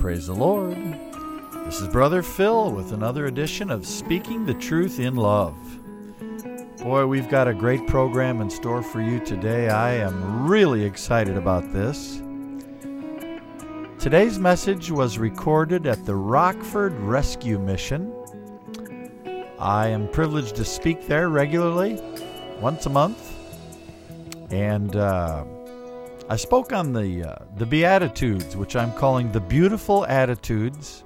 Praise the Lord. This is Brother Phil with another edition of Speaking the Truth in Love. Boy, we've got a great program in store for you today. I am really excited about this. Today's message was recorded at the Rockford Rescue Mission. I am privileged to speak there regularly, once a month. And uh, I spoke on the, uh, the Beatitudes, which I'm calling the beautiful attitudes,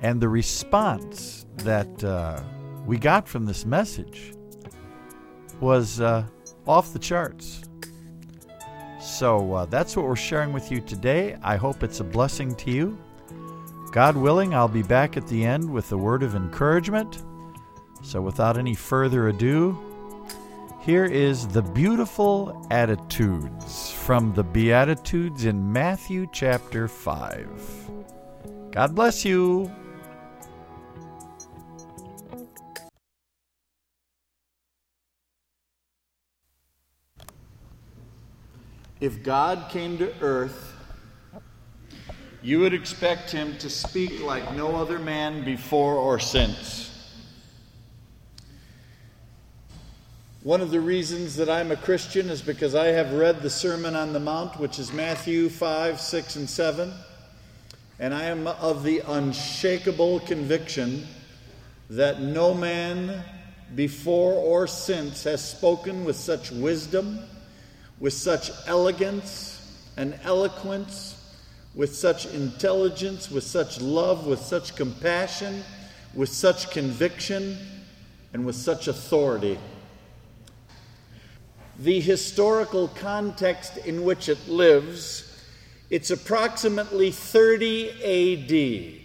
and the response that uh, we got from this message was uh, off the charts. So uh, that's what we're sharing with you today. I hope it's a blessing to you. God willing, I'll be back at the end with a word of encouragement. So without any further ado, here is the beautiful attitudes from the Beatitudes in Matthew chapter 5. God bless you. If God came to earth, you would expect him to speak like no other man before or since. One of the reasons that I'm a Christian is because I have read the Sermon on the Mount, which is Matthew 5, 6, and 7. And I am of the unshakable conviction that no man before or since has spoken with such wisdom with such elegance and eloquence, with such intelligence, with such love, with such compassion, with such conviction, and with such authority. The historical context in which it lives, it's approximately 30 AD.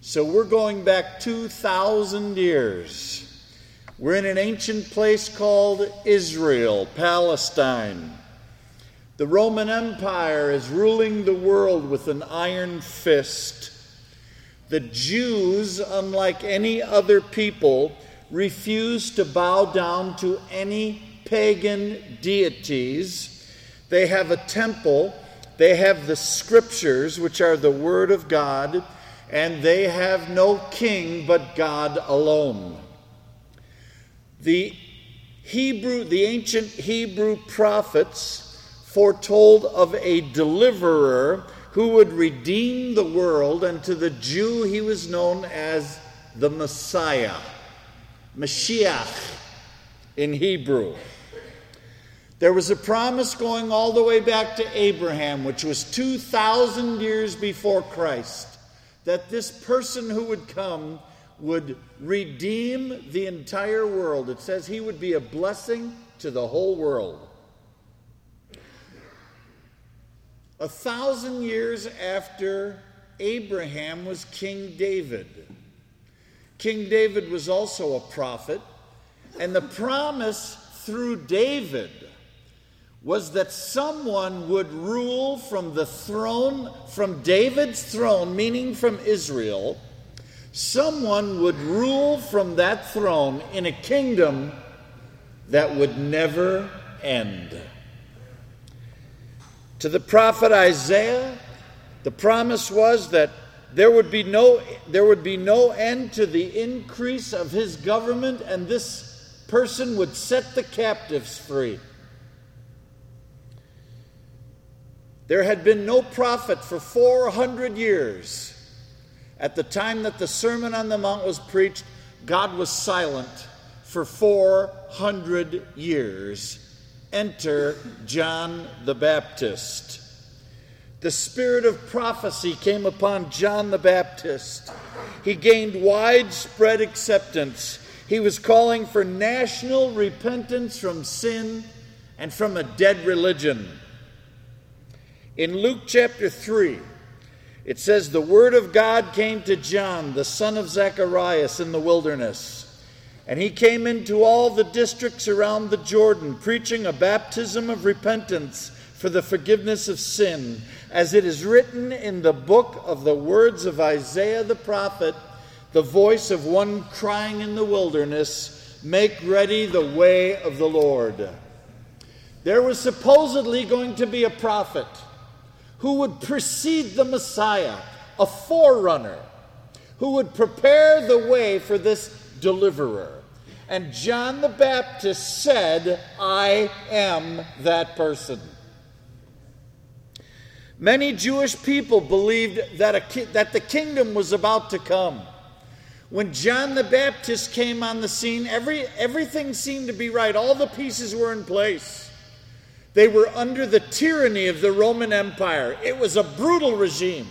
So we're going back 2,000 years. We're in an ancient place called Israel, Palestine. The Roman Empire is ruling the world with an iron fist. The Jews, unlike any other people, refuse to bow down to any pagan deities. They have a temple, they have the scriptures, which are the Word of God, and they have no king but God alone. The Hebrew, the ancient Hebrew prophets foretold of a deliverer who would redeem the world, and to the Jew he was known as the Messiah, Mashiach in Hebrew. There was a promise going all the way back to Abraham, which was 2,000 years before Christ, that this person who would come would redeem the entire world. It says he would be a blessing to the whole world. A thousand years after Abraham was King David. King David was also a prophet, and the promise through David was that someone would rule from the throne, from David's throne, meaning from Israel someone would rule from that throne in a kingdom that would never end. To the prophet Isaiah, the promise was that there would be no there would be no end to the increase of his government and this person would set the captives free. There had been no prophet for 400 years at the time that the Sermon on the Mount was preached, God was silent for 400 years. Enter John the Baptist. The spirit of prophecy came upon John the Baptist. He gained widespread acceptance. He was calling for national repentance from sin and from a dead religion. In Luke chapter 3, it says, The word of God came to John, the son of Zacharias, in the wilderness. And he came into all the districts around the Jordan, preaching a baptism of repentance for the forgiveness of sin, as it is written in the book of the words of Isaiah the prophet, the voice of one crying in the wilderness, Make ready the way of the Lord. There was supposedly going to be a prophet who would precede the Messiah, a forerunner, who would prepare the way for this deliverer. And John the Baptist said, I am that person. Many Jewish people believed that, a, that the kingdom was about to come. When John the Baptist came on the scene, every, everything seemed to be right. All the pieces were in place. They were under the tyranny of the Roman Empire. It was a brutal regime.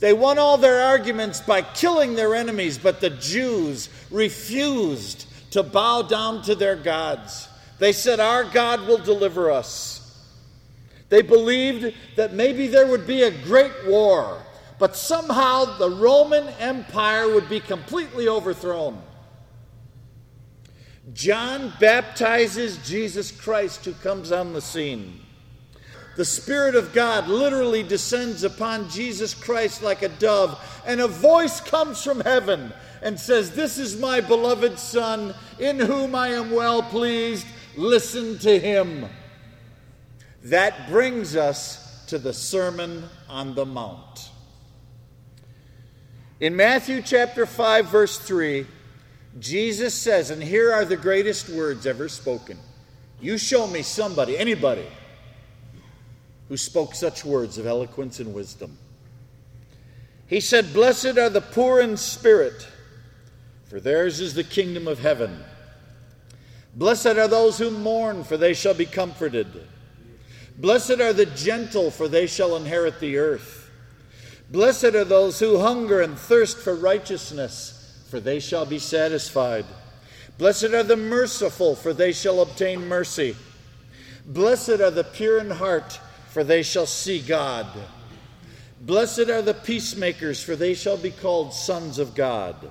They won all their arguments by killing their enemies, but the Jews refused to bow down to their gods. They said, Our God will deliver us. They believed that maybe there would be a great war, but somehow the Roman Empire would be completely overthrown. John baptizes Jesus Christ who comes on the scene. The Spirit of God literally descends upon Jesus Christ like a dove, and a voice comes from heaven and says, This is my beloved Son, in whom I am well pleased. Listen to him. That brings us to the Sermon on the Mount. In Matthew chapter 5, verse 3, Jesus says, and here are the greatest words ever spoken You show me somebody, anybody, who spoke such words of eloquence and wisdom. He said, Blessed are the poor in spirit, for theirs is the kingdom of heaven. Blessed are those who mourn, for they shall be comforted. Blessed are the gentle, for they shall inherit the earth. Blessed are those who hunger and thirst for righteousness, for they shall be satisfied. Blessed are the merciful, for they shall obtain mercy. Blessed are the pure in heart, for they shall see God. Blessed are the peacemakers, for they shall be called sons of God.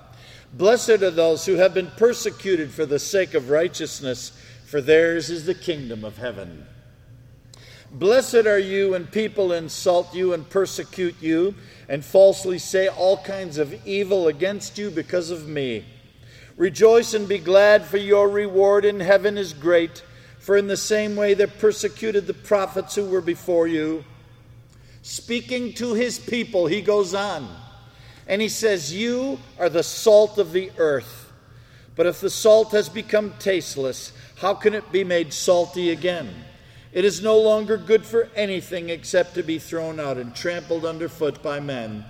Blessed are those who have been persecuted for the sake of righteousness, for theirs is the kingdom of heaven. Blessed are you when people insult you and persecute you and falsely say all kinds of evil against you because of me. Rejoice and be glad, for your reward in heaven is great. For in the same way they persecuted the prophets who were before you. Speaking to his people, he goes on. And he says, You are the salt of the earth. But if the salt has become tasteless, how can it be made salty again? It is no longer good for anything except to be thrown out and trampled underfoot by men.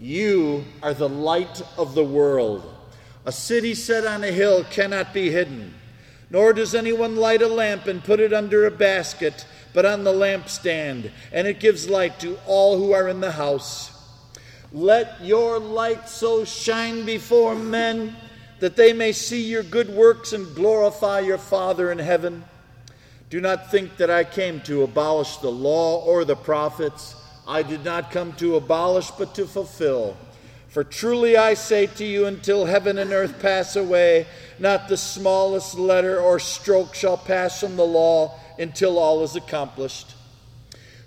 You are the light of the world. A city set on a hill cannot be hidden. Nor does anyone light a lamp and put it under a basket, but on the lampstand, and it gives light to all who are in the house. Let your light so shine before men that they may see your good works and glorify your Father in heaven. Do not think that I came to abolish the law or the prophets. I did not come to abolish, but to fulfill. For truly I say to you, until heaven and earth pass away, not the smallest letter or stroke shall pass from the law until all is accomplished.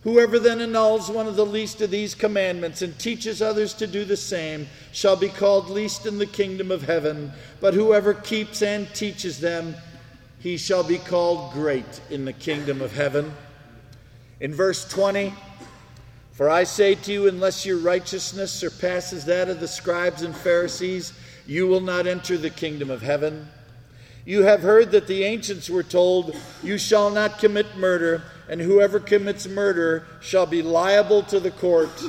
Whoever then annuls one of the least of these commandments and teaches others to do the same shall be called least in the kingdom of heaven. But whoever keeps and teaches them, he shall be called great in the kingdom of heaven. In verse 20, for I say to you, unless your righteousness surpasses that of the scribes and Pharisees, you will not enter the kingdom of heaven. You have heard that the ancients were told, You shall not commit murder, and whoever commits murder shall be liable to the court.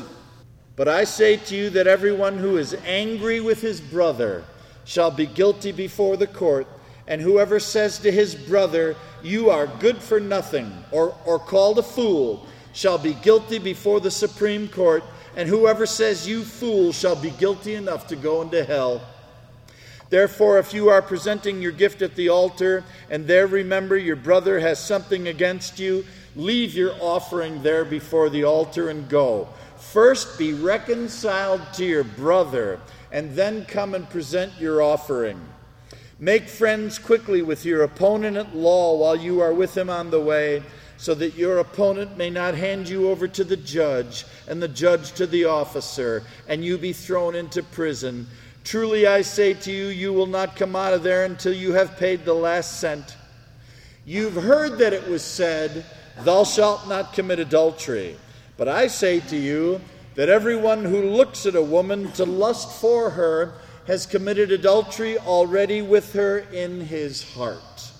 But I say to you that everyone who is angry with his brother shall be guilty before the court. And whoever says to his brother, You are good for nothing, or, or called a fool, shall be guilty before the Supreme Court. And whoever says, You fool, shall be guilty enough to go into hell. Therefore, if you are presenting your gift at the altar, and there remember your brother has something against you, leave your offering there before the altar and go. First be reconciled to your brother, and then come and present your offering. Make friends quickly with your opponent at law while you are with him on the way, so that your opponent may not hand you over to the judge, and the judge to the officer, and you be thrown into prison. Truly I say to you, you will not come out of there until you have paid the last cent. You've heard that it was said, Thou shalt not commit adultery. But I say to you that everyone who looks at a woman to lust for her has committed adultery already with her in his heart.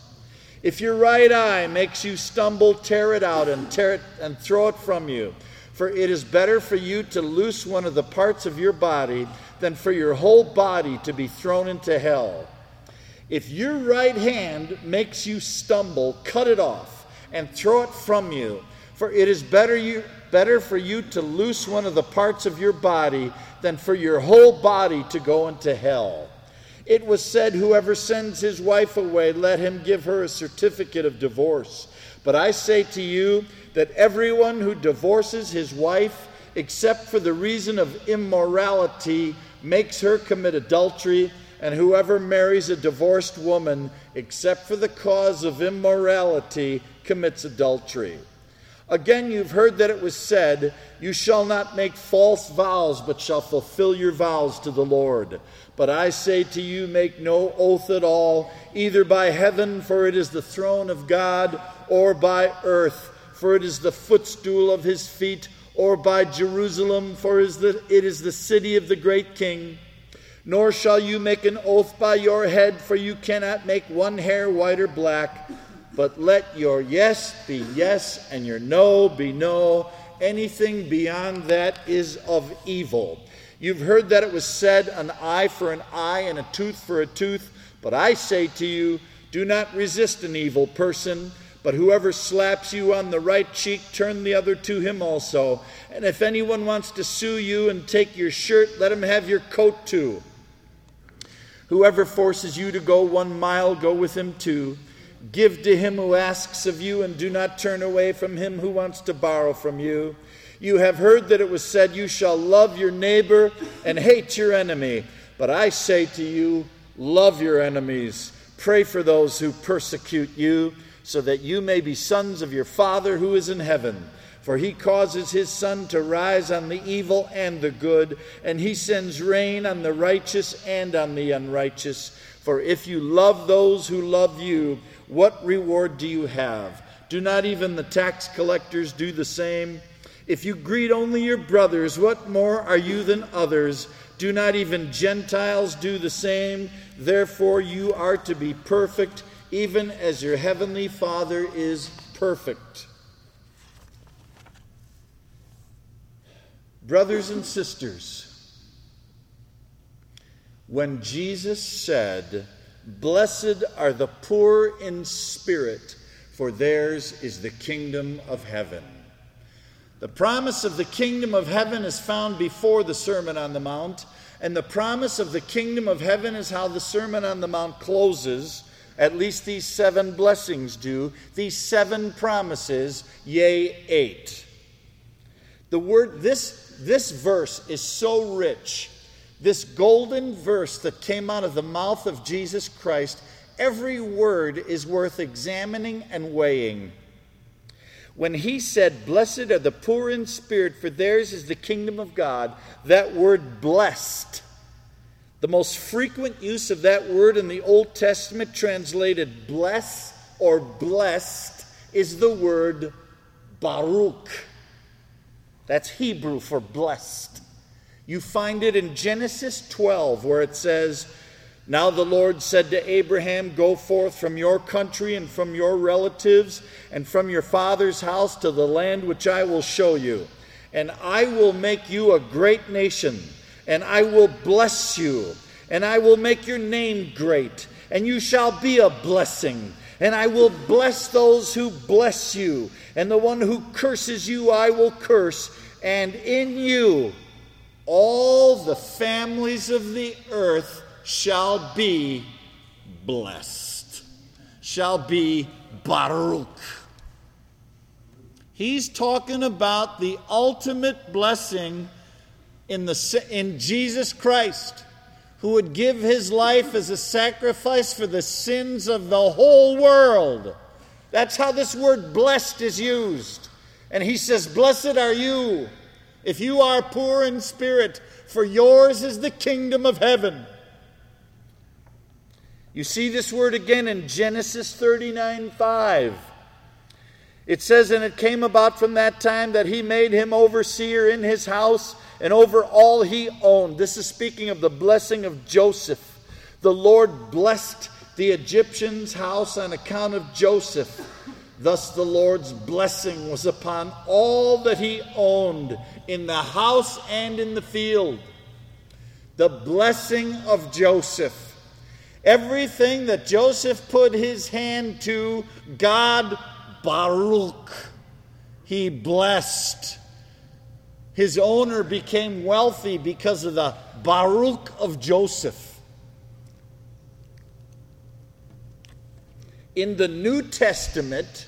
If your right eye makes you stumble, tear it out and tear it and throw it from you. For it is better for you to loose one of the parts of your body than for your whole body to be thrown into hell. If your right hand makes you stumble, cut it off and throw it from you. For it is better, you, better for you to loose one of the parts of your body than for your whole body to go into hell. It was said, Whoever sends his wife away, let him give her a certificate of divorce. But I say to you that everyone who divorces his wife, except for the reason of immorality, makes her commit adultery, and whoever marries a divorced woman, except for the cause of immorality, commits adultery. Again, you've heard that it was said, You shall not make false vows, but shall fulfill your vows to the Lord. But I say to you, make no oath at all, either by heaven, for it is the throne of God, or by earth, for it is the footstool of his feet, or by Jerusalem, for it is the city of the great king. Nor shall you make an oath by your head, for you cannot make one hair white or black. But let your yes be yes and your no be no. Anything beyond that is of evil. You've heard that it was said, an eye for an eye and a tooth for a tooth. But I say to you, do not resist an evil person. But whoever slaps you on the right cheek, turn the other to him also. And if anyone wants to sue you and take your shirt, let him have your coat too. Whoever forces you to go one mile, go with him two. Give to him who asks of you, and do not turn away from him who wants to borrow from you. You have heard that it was said, You shall love your neighbor and hate your enemy. But I say to you, love your enemies. Pray for those who persecute you, so that you may be sons of your Father who is in heaven. For he causes his sun to rise on the evil and the good, and he sends rain on the righteous and on the unrighteous. For if you love those who love you, what reward do you have? Do not even the tax collectors do the same? If you greet only your brothers, what more are you than others? Do not even Gentiles do the same? Therefore, you are to be perfect, even as your heavenly Father is perfect. Brothers and sisters, when Jesus said, Blessed are the poor in spirit, for theirs is the kingdom of heaven. The promise of the kingdom of heaven is found before the Sermon on the Mount, and the promise of the kingdom of heaven is how the Sermon on the Mount closes. At least these seven blessings do. These seven promises, yea, eight. The word, this, this verse is so rich this golden verse that came out of the mouth of Jesus Christ, every word is worth examining and weighing. When he said, Blessed are the poor in spirit, for theirs is the kingdom of God, that word blessed, the most frequent use of that word in the Old Testament, translated bless or blessed, is the word Baruch. That's Hebrew for blessed. You find it in Genesis 12, where it says, Now the Lord said to Abraham, Go forth from your country and from your relatives and from your father's house to the land which I will show you. And I will make you a great nation, and I will bless you, and I will make your name great, and you shall be a blessing. And I will bless those who bless you, and the one who curses you I will curse, and in you all the families of the earth shall be blessed, shall be Baruch. He's talking about the ultimate blessing in, the, in Jesus Christ, who would give his life as a sacrifice for the sins of the whole world. That's how this word blessed is used. And he says, Blessed are you if you are poor in spirit, for yours is the kingdom of heaven. You see this word again in Genesis 39 5. It says, And it came about from that time that he made him overseer in his house and over all he owned. This is speaking of the blessing of Joseph. The Lord blessed the Egyptian's house on account of Joseph. Thus the Lord's blessing was upon all that he owned in the house and in the field. The blessing of Joseph. Everything that Joseph put his hand to, God Baruch. He blessed. His owner became wealthy because of the Baruch of Joseph. In the New Testament,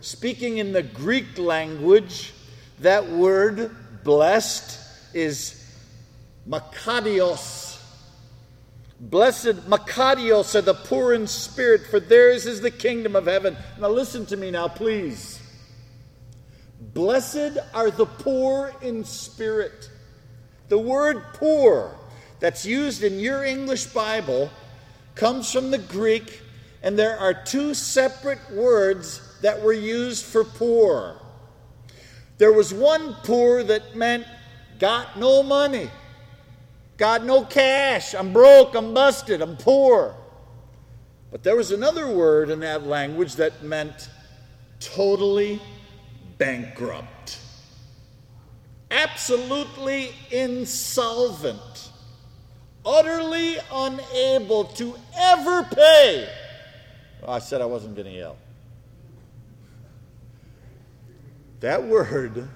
speaking in the Greek language, that word blessed is makarios. Blessed makarios are the poor in spirit, for theirs is the kingdom of heaven. Now listen to me now, please. Blessed are the poor in spirit. The word poor that's used in your English Bible comes from the Greek and there are two separate words that were used for poor. There was one poor that meant got no money, got no cash, I'm broke, I'm busted, I'm poor. But there was another word in that language that meant totally bankrupt, absolutely insolvent, utterly unable to ever pay I said I wasn't going to yell. That word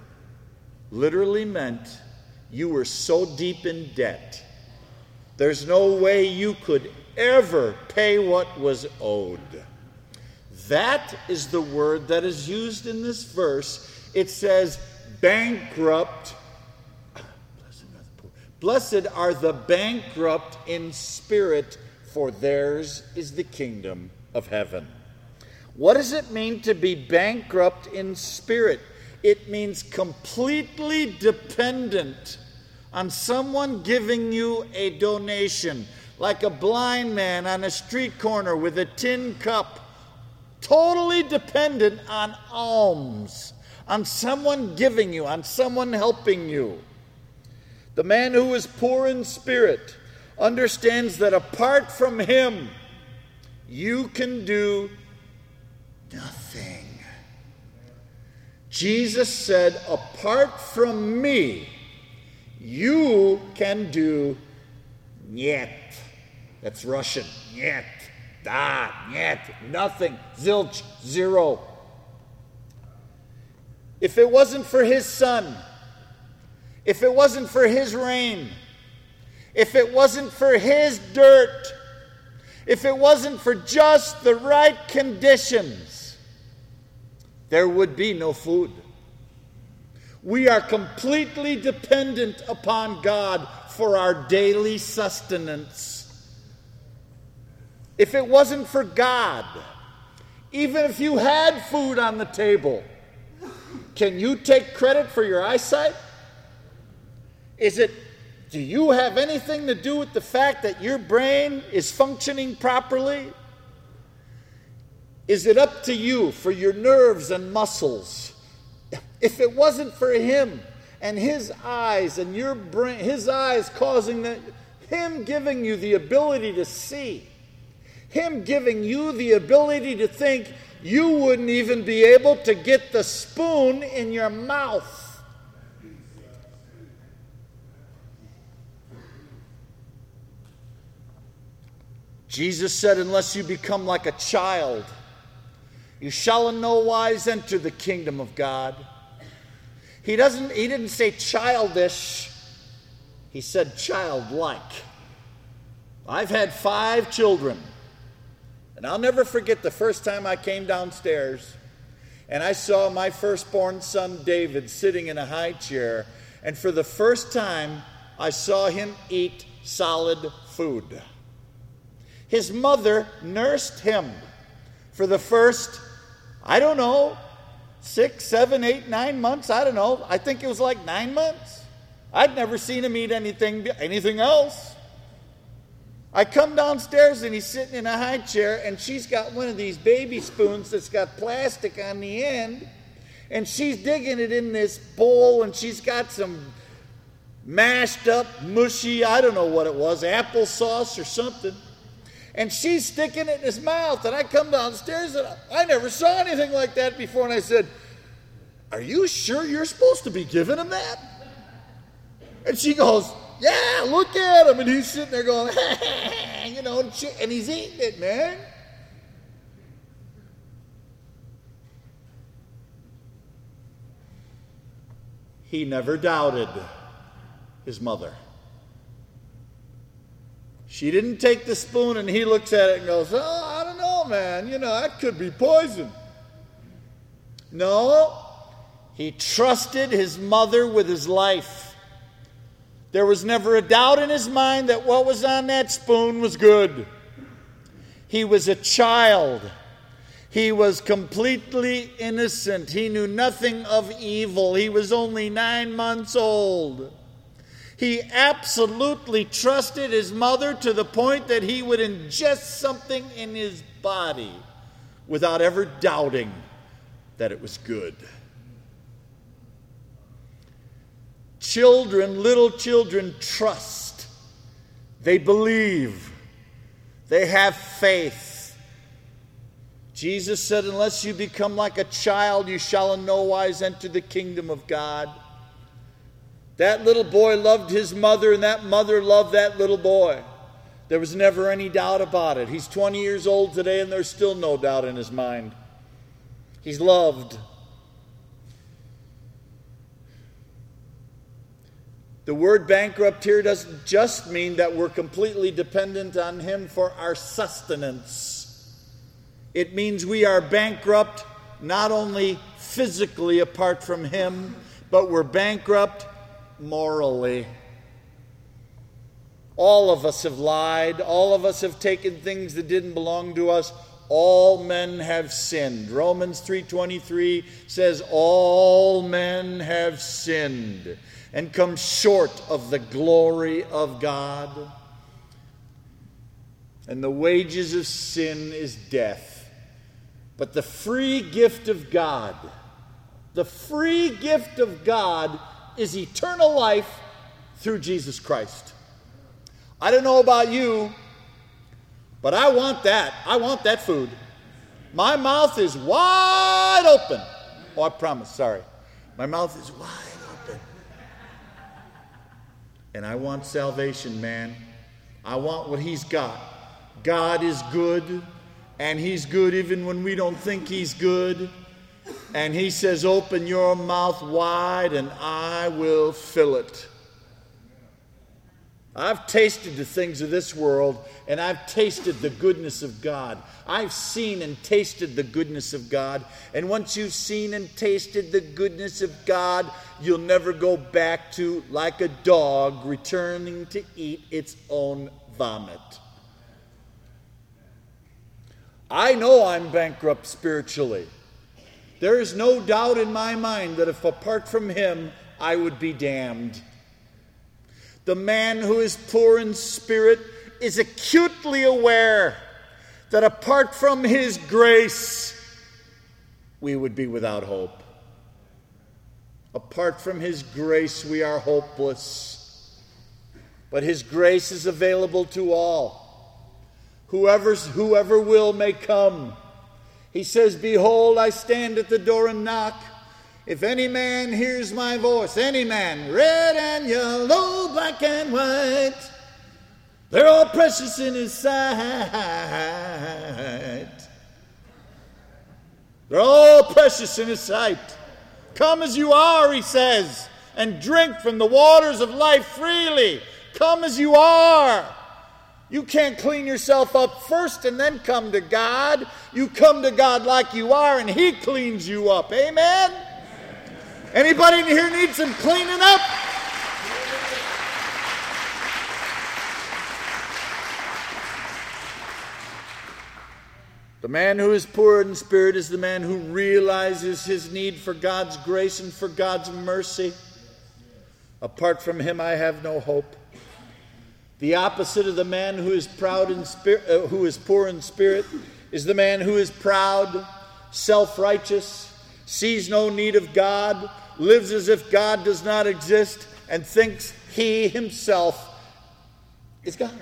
literally meant you were so deep in debt, there's no way you could ever pay what was owed. That is the word that is used in this verse. It says, bankrupt. Blessed are the bankrupt in spirit, for theirs is the kingdom of heaven. What does it mean to be bankrupt in spirit? It means completely dependent on someone giving you a donation, like a blind man on a street corner with a tin cup, totally dependent on alms, on someone giving you, on someone helping you. The man who is poor in spirit understands that apart from him, you can do nothing. Jesus said, Apart from me, you can do niet. That's Russian. Niet. Da, niet. Nothing. Zilch. Zero. If it wasn't for his sun, if it wasn't for his rain, if it wasn't for his dirt, if it wasn't for just the right conditions, there would be no food. We are completely dependent upon God for our daily sustenance. If it wasn't for God, even if you had food on the table, can you take credit for your eyesight? Is it do you have anything to do with the fact that your brain is functioning properly? Is it up to you for your nerves and muscles? If it wasn't for him and his eyes and your brain, his eyes causing the, him giving you the ability to see, him giving you the ability to think, you wouldn't even be able to get the spoon in your mouth. Jesus said, Unless you become like a child, you shall in no wise enter the kingdom of God. He doesn't he didn't say childish. He said childlike. I've had 5 children. And I'll never forget the first time I came downstairs and I saw my firstborn son David sitting in a high chair and for the first time I saw him eat solid food. His mother nursed him for the first, I don't know, six, seven, eight, nine months. I don't know. I think it was like nine months. I'd never seen him eat anything, anything else. I come downstairs and he's sitting in a high chair, and she's got one of these baby spoons that's got plastic on the end, and she's digging it in this bowl, and she's got some mashed up, mushy, I don't know what it was, applesauce or something. And she's sticking it in his mouth. And I come downstairs and I never saw anything like that before. And I said, Are you sure you're supposed to be giving him that? And she goes, Yeah, look at him. And he's sitting there going, You know, and, she, and he's eating it, man. He never doubted his mother. She didn't take the spoon and he looks at it and goes, Oh, I don't know, man. You know, that could be poison. No, he trusted his mother with his life. There was never a doubt in his mind that what was on that spoon was good. He was a child. He was completely innocent. He knew nothing of evil. He was only nine months old. He absolutely trusted his mother to the point that he would ingest something in his body without ever doubting that it was good. Children, little children, trust. They believe. They have faith. Jesus said, Unless you become like a child, you shall in no wise enter the kingdom of God. That little boy loved his mother, and that mother loved that little boy. There was never any doubt about it. He's 20 years old today, and there's still no doubt in his mind. He's loved. The word bankrupt here doesn't just mean that we're completely dependent on Him for our sustenance. It means we are bankrupt not only physically apart from Him, but we're bankrupt morally. All of us have lied. All of us have taken things that didn't belong to us. All men have sinned. Romans 3:23 says all men have sinned and come short of the glory of God. And the wages of sin is death. But the free gift of God, the free gift of God is eternal life through Jesus Christ. I don't know about you, but I want that. I want that food. My mouth is wide open. Oh, I promise, sorry. My mouth is wide open. And I want salvation, man. I want what He's got. God is good, and He's good even when we don't think He's good. And he says, Open your mouth wide and I will fill it. I've tasted the things of this world and I've tasted the goodness of God. I've seen and tasted the goodness of God. And once you've seen and tasted the goodness of God, you'll never go back to, like a dog, returning to eat its own vomit. I know I'm bankrupt spiritually. There is no doubt in my mind that if apart from him, I would be damned. The man who is poor in spirit is acutely aware that apart from his grace, we would be without hope. Apart from his grace, we are hopeless. But his grace is available to all. Whoever's, whoever will may come. He says, Behold, I stand at the door and knock. If any man hears my voice, any man, red and yellow, black and white, they're all precious in his sight. They're all precious in his sight. Come as you are, he says, and drink from the waters of life freely. Come as you are. You can't clean yourself up first and then come to God. You come to God like you are, and He cleans you up. Amen? Anybody in here need some cleaning up? The man who is poor in spirit is the man who realizes his need for God's grace and for God's mercy. Apart from him, I have no hope. The opposite of the man who is proud in spirit, uh, who is poor in spirit, is the man who is proud, self-righteous, sees no need of God, lives as if God does not exist, and thinks he himself is God.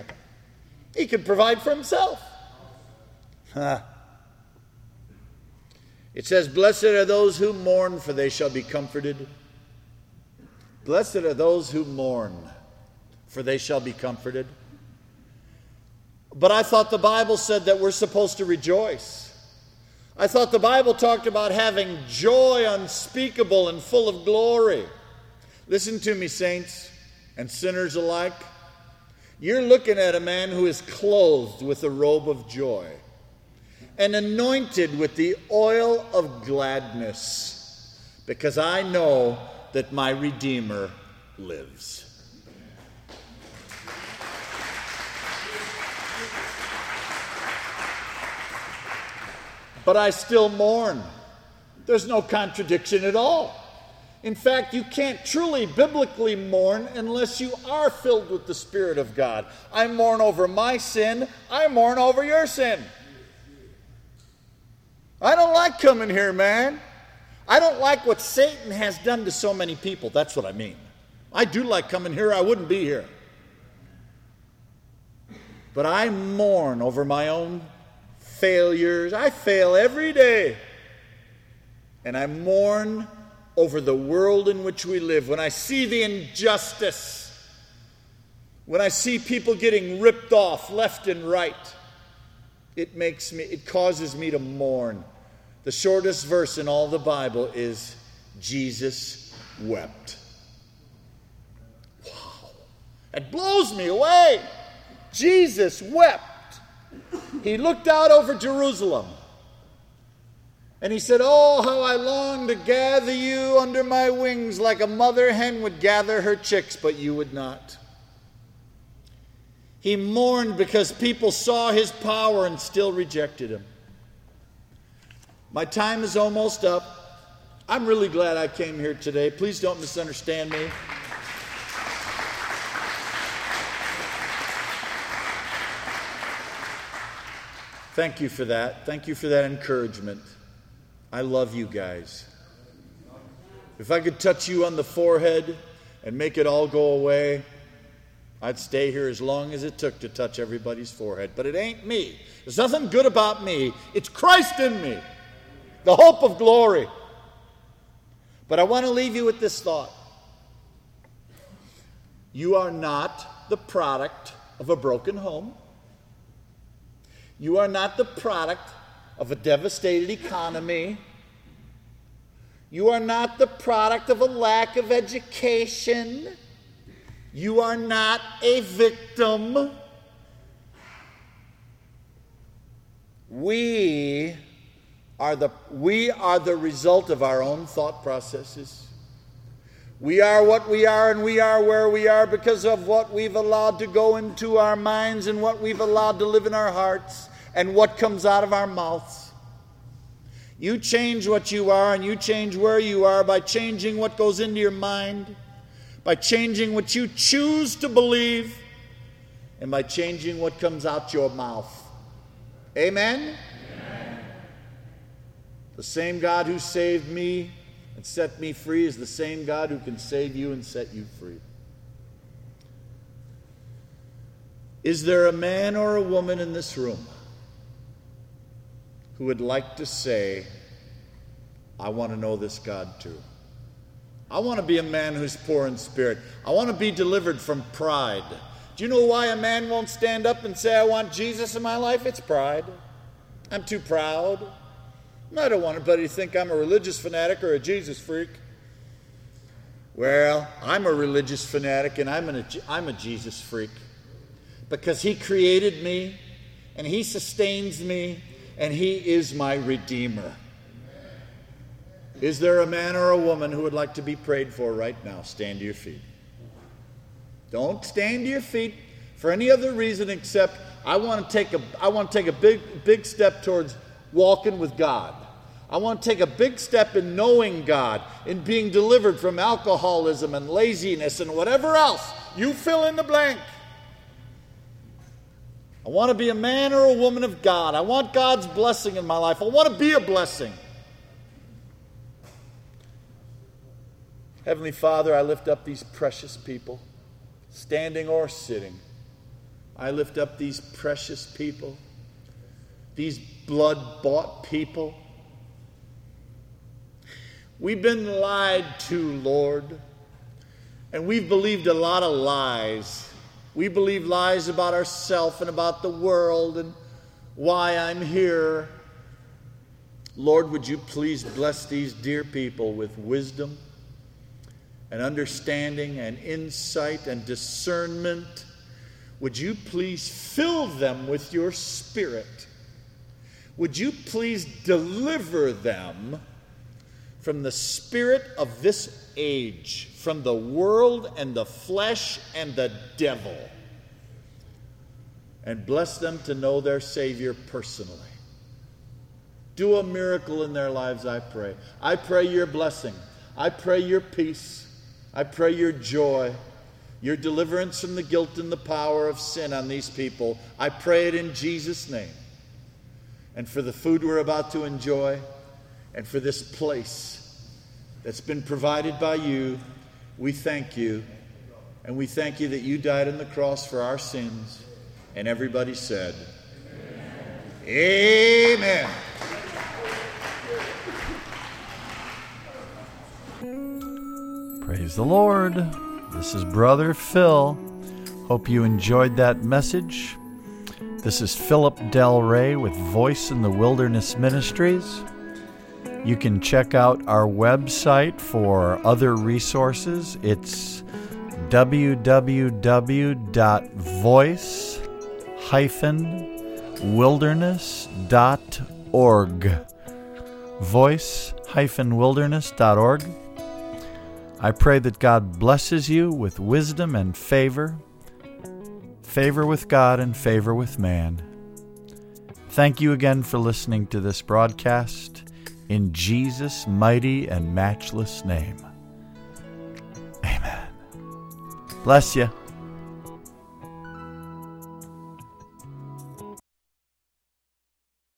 He can provide for himself. Huh. It says, Blessed are those who mourn, for they shall be comforted. Blessed are those who mourn, for they shall be comforted. But I thought the Bible said that we're supposed to rejoice. I thought the Bible talked about having joy unspeakable and full of glory. Listen to me, saints and sinners alike. You're looking at a man who is clothed with a robe of joy and anointed with the oil of gladness, because I know that my Redeemer lives. But I still mourn. There's no contradiction at all. In fact, you can't truly biblically mourn unless you are filled with the Spirit of God. I mourn over my sin, I mourn over your sin. I don't like coming here, man. I don't like what Satan has done to so many people. That's what I mean. I do like coming here, I wouldn't be here. But I mourn over my own failures. I fail every day. And I mourn over the world in which we live. When I see the injustice, when I see people getting ripped off left and right, it makes me, it causes me to mourn. The shortest verse in all the Bible is Jesus wept. Wow. It blows me away. Jesus wept. He looked out over Jerusalem and he said, Oh, how I long to gather you under my wings like a mother hen would gather her chicks, but you would not. He mourned because people saw his power and still rejected him. My time is almost up. I'm really glad I came here today. Please don't misunderstand me. Thank you for that. Thank you for that encouragement. I love you guys. If I could touch you on the forehead and make it all go away, I'd stay here as long as it took to touch everybody's forehead. But it ain't me. There's nothing good about me. It's Christ in me the hope of glory. But I want to leave you with this thought you are not the product of a broken home, you are not the product of a devastated economy. You are not the product of a lack of education. You are not a victim. We are the, we are the result of our own thought processes. We are what we are and we are where we are because of what we've allowed to go into our minds and what we've allowed to live in our hearts and what comes out of our mouths. You change what you are and you change where you are by changing what goes into your mind, by changing what you choose to believe, and by changing what comes out your mouth. Amen? The same God who saved me and set me free is the same God who can save you and set you free. Is there a man or a woman in this room who would like to say, I want to know this God too? I want to be a man who's poor in spirit. I want to be delivered from pride. Do you know why a man won't stand up and say, I want Jesus in my life? It's pride. I'm too proud. I don't want anybody to think I'm a religious fanatic or a Jesus freak. Well, I'm a religious fanatic and I'm, an, I'm a Jesus freak because He created me and He sustains me and He is my Redeemer. Is there a man or a woman who would like to be prayed for right now? Stand to your feet. Don't stand to your feet for any other reason except I want to take a I want to take a big big step towards walking with God. I want to take a big step in knowing God, in being delivered from alcoholism and laziness and whatever else. You fill in the blank. I want to be a man or a woman of God. I want God's blessing in my life. I want to be a blessing. Heavenly Father, I lift up these precious people, standing or sitting. I lift up these precious people, these blood bought people. We've been lied to, Lord, and we've believed a lot of lies. We believe lies about ourselves and about the world and why I'm here. Lord, would you please bless these dear people with wisdom and understanding and insight and discernment? Would you please fill them with your spirit? Would you please deliver them from the spirit of this age? from the world and the flesh and the devil. And bless them to know their Savior personally. Do a miracle in their lives, I pray. I pray your blessing. I pray your peace. I pray your joy, your deliverance from the guilt and the power of sin on these people. I pray it in Jesus' name. And for the food we're about to enjoy, and for this place that's been provided by you we thank you. And we thank you that you died on the cross for our sins. And everybody said, Amen. Amen. Praise the Lord. This is Brother Phil. Hope you enjoyed that message. This is Philip Del Rey with Voice in the Wilderness Ministries. You can check out our website for other resources. It's www.voice-wilderness.org. Voice-wilderness.org. I pray that God blesses you with wisdom and favor, favor with God and favor with man. Thank you again for listening to this broadcast. In Jesus' mighty and matchless name. Amen. Bless you.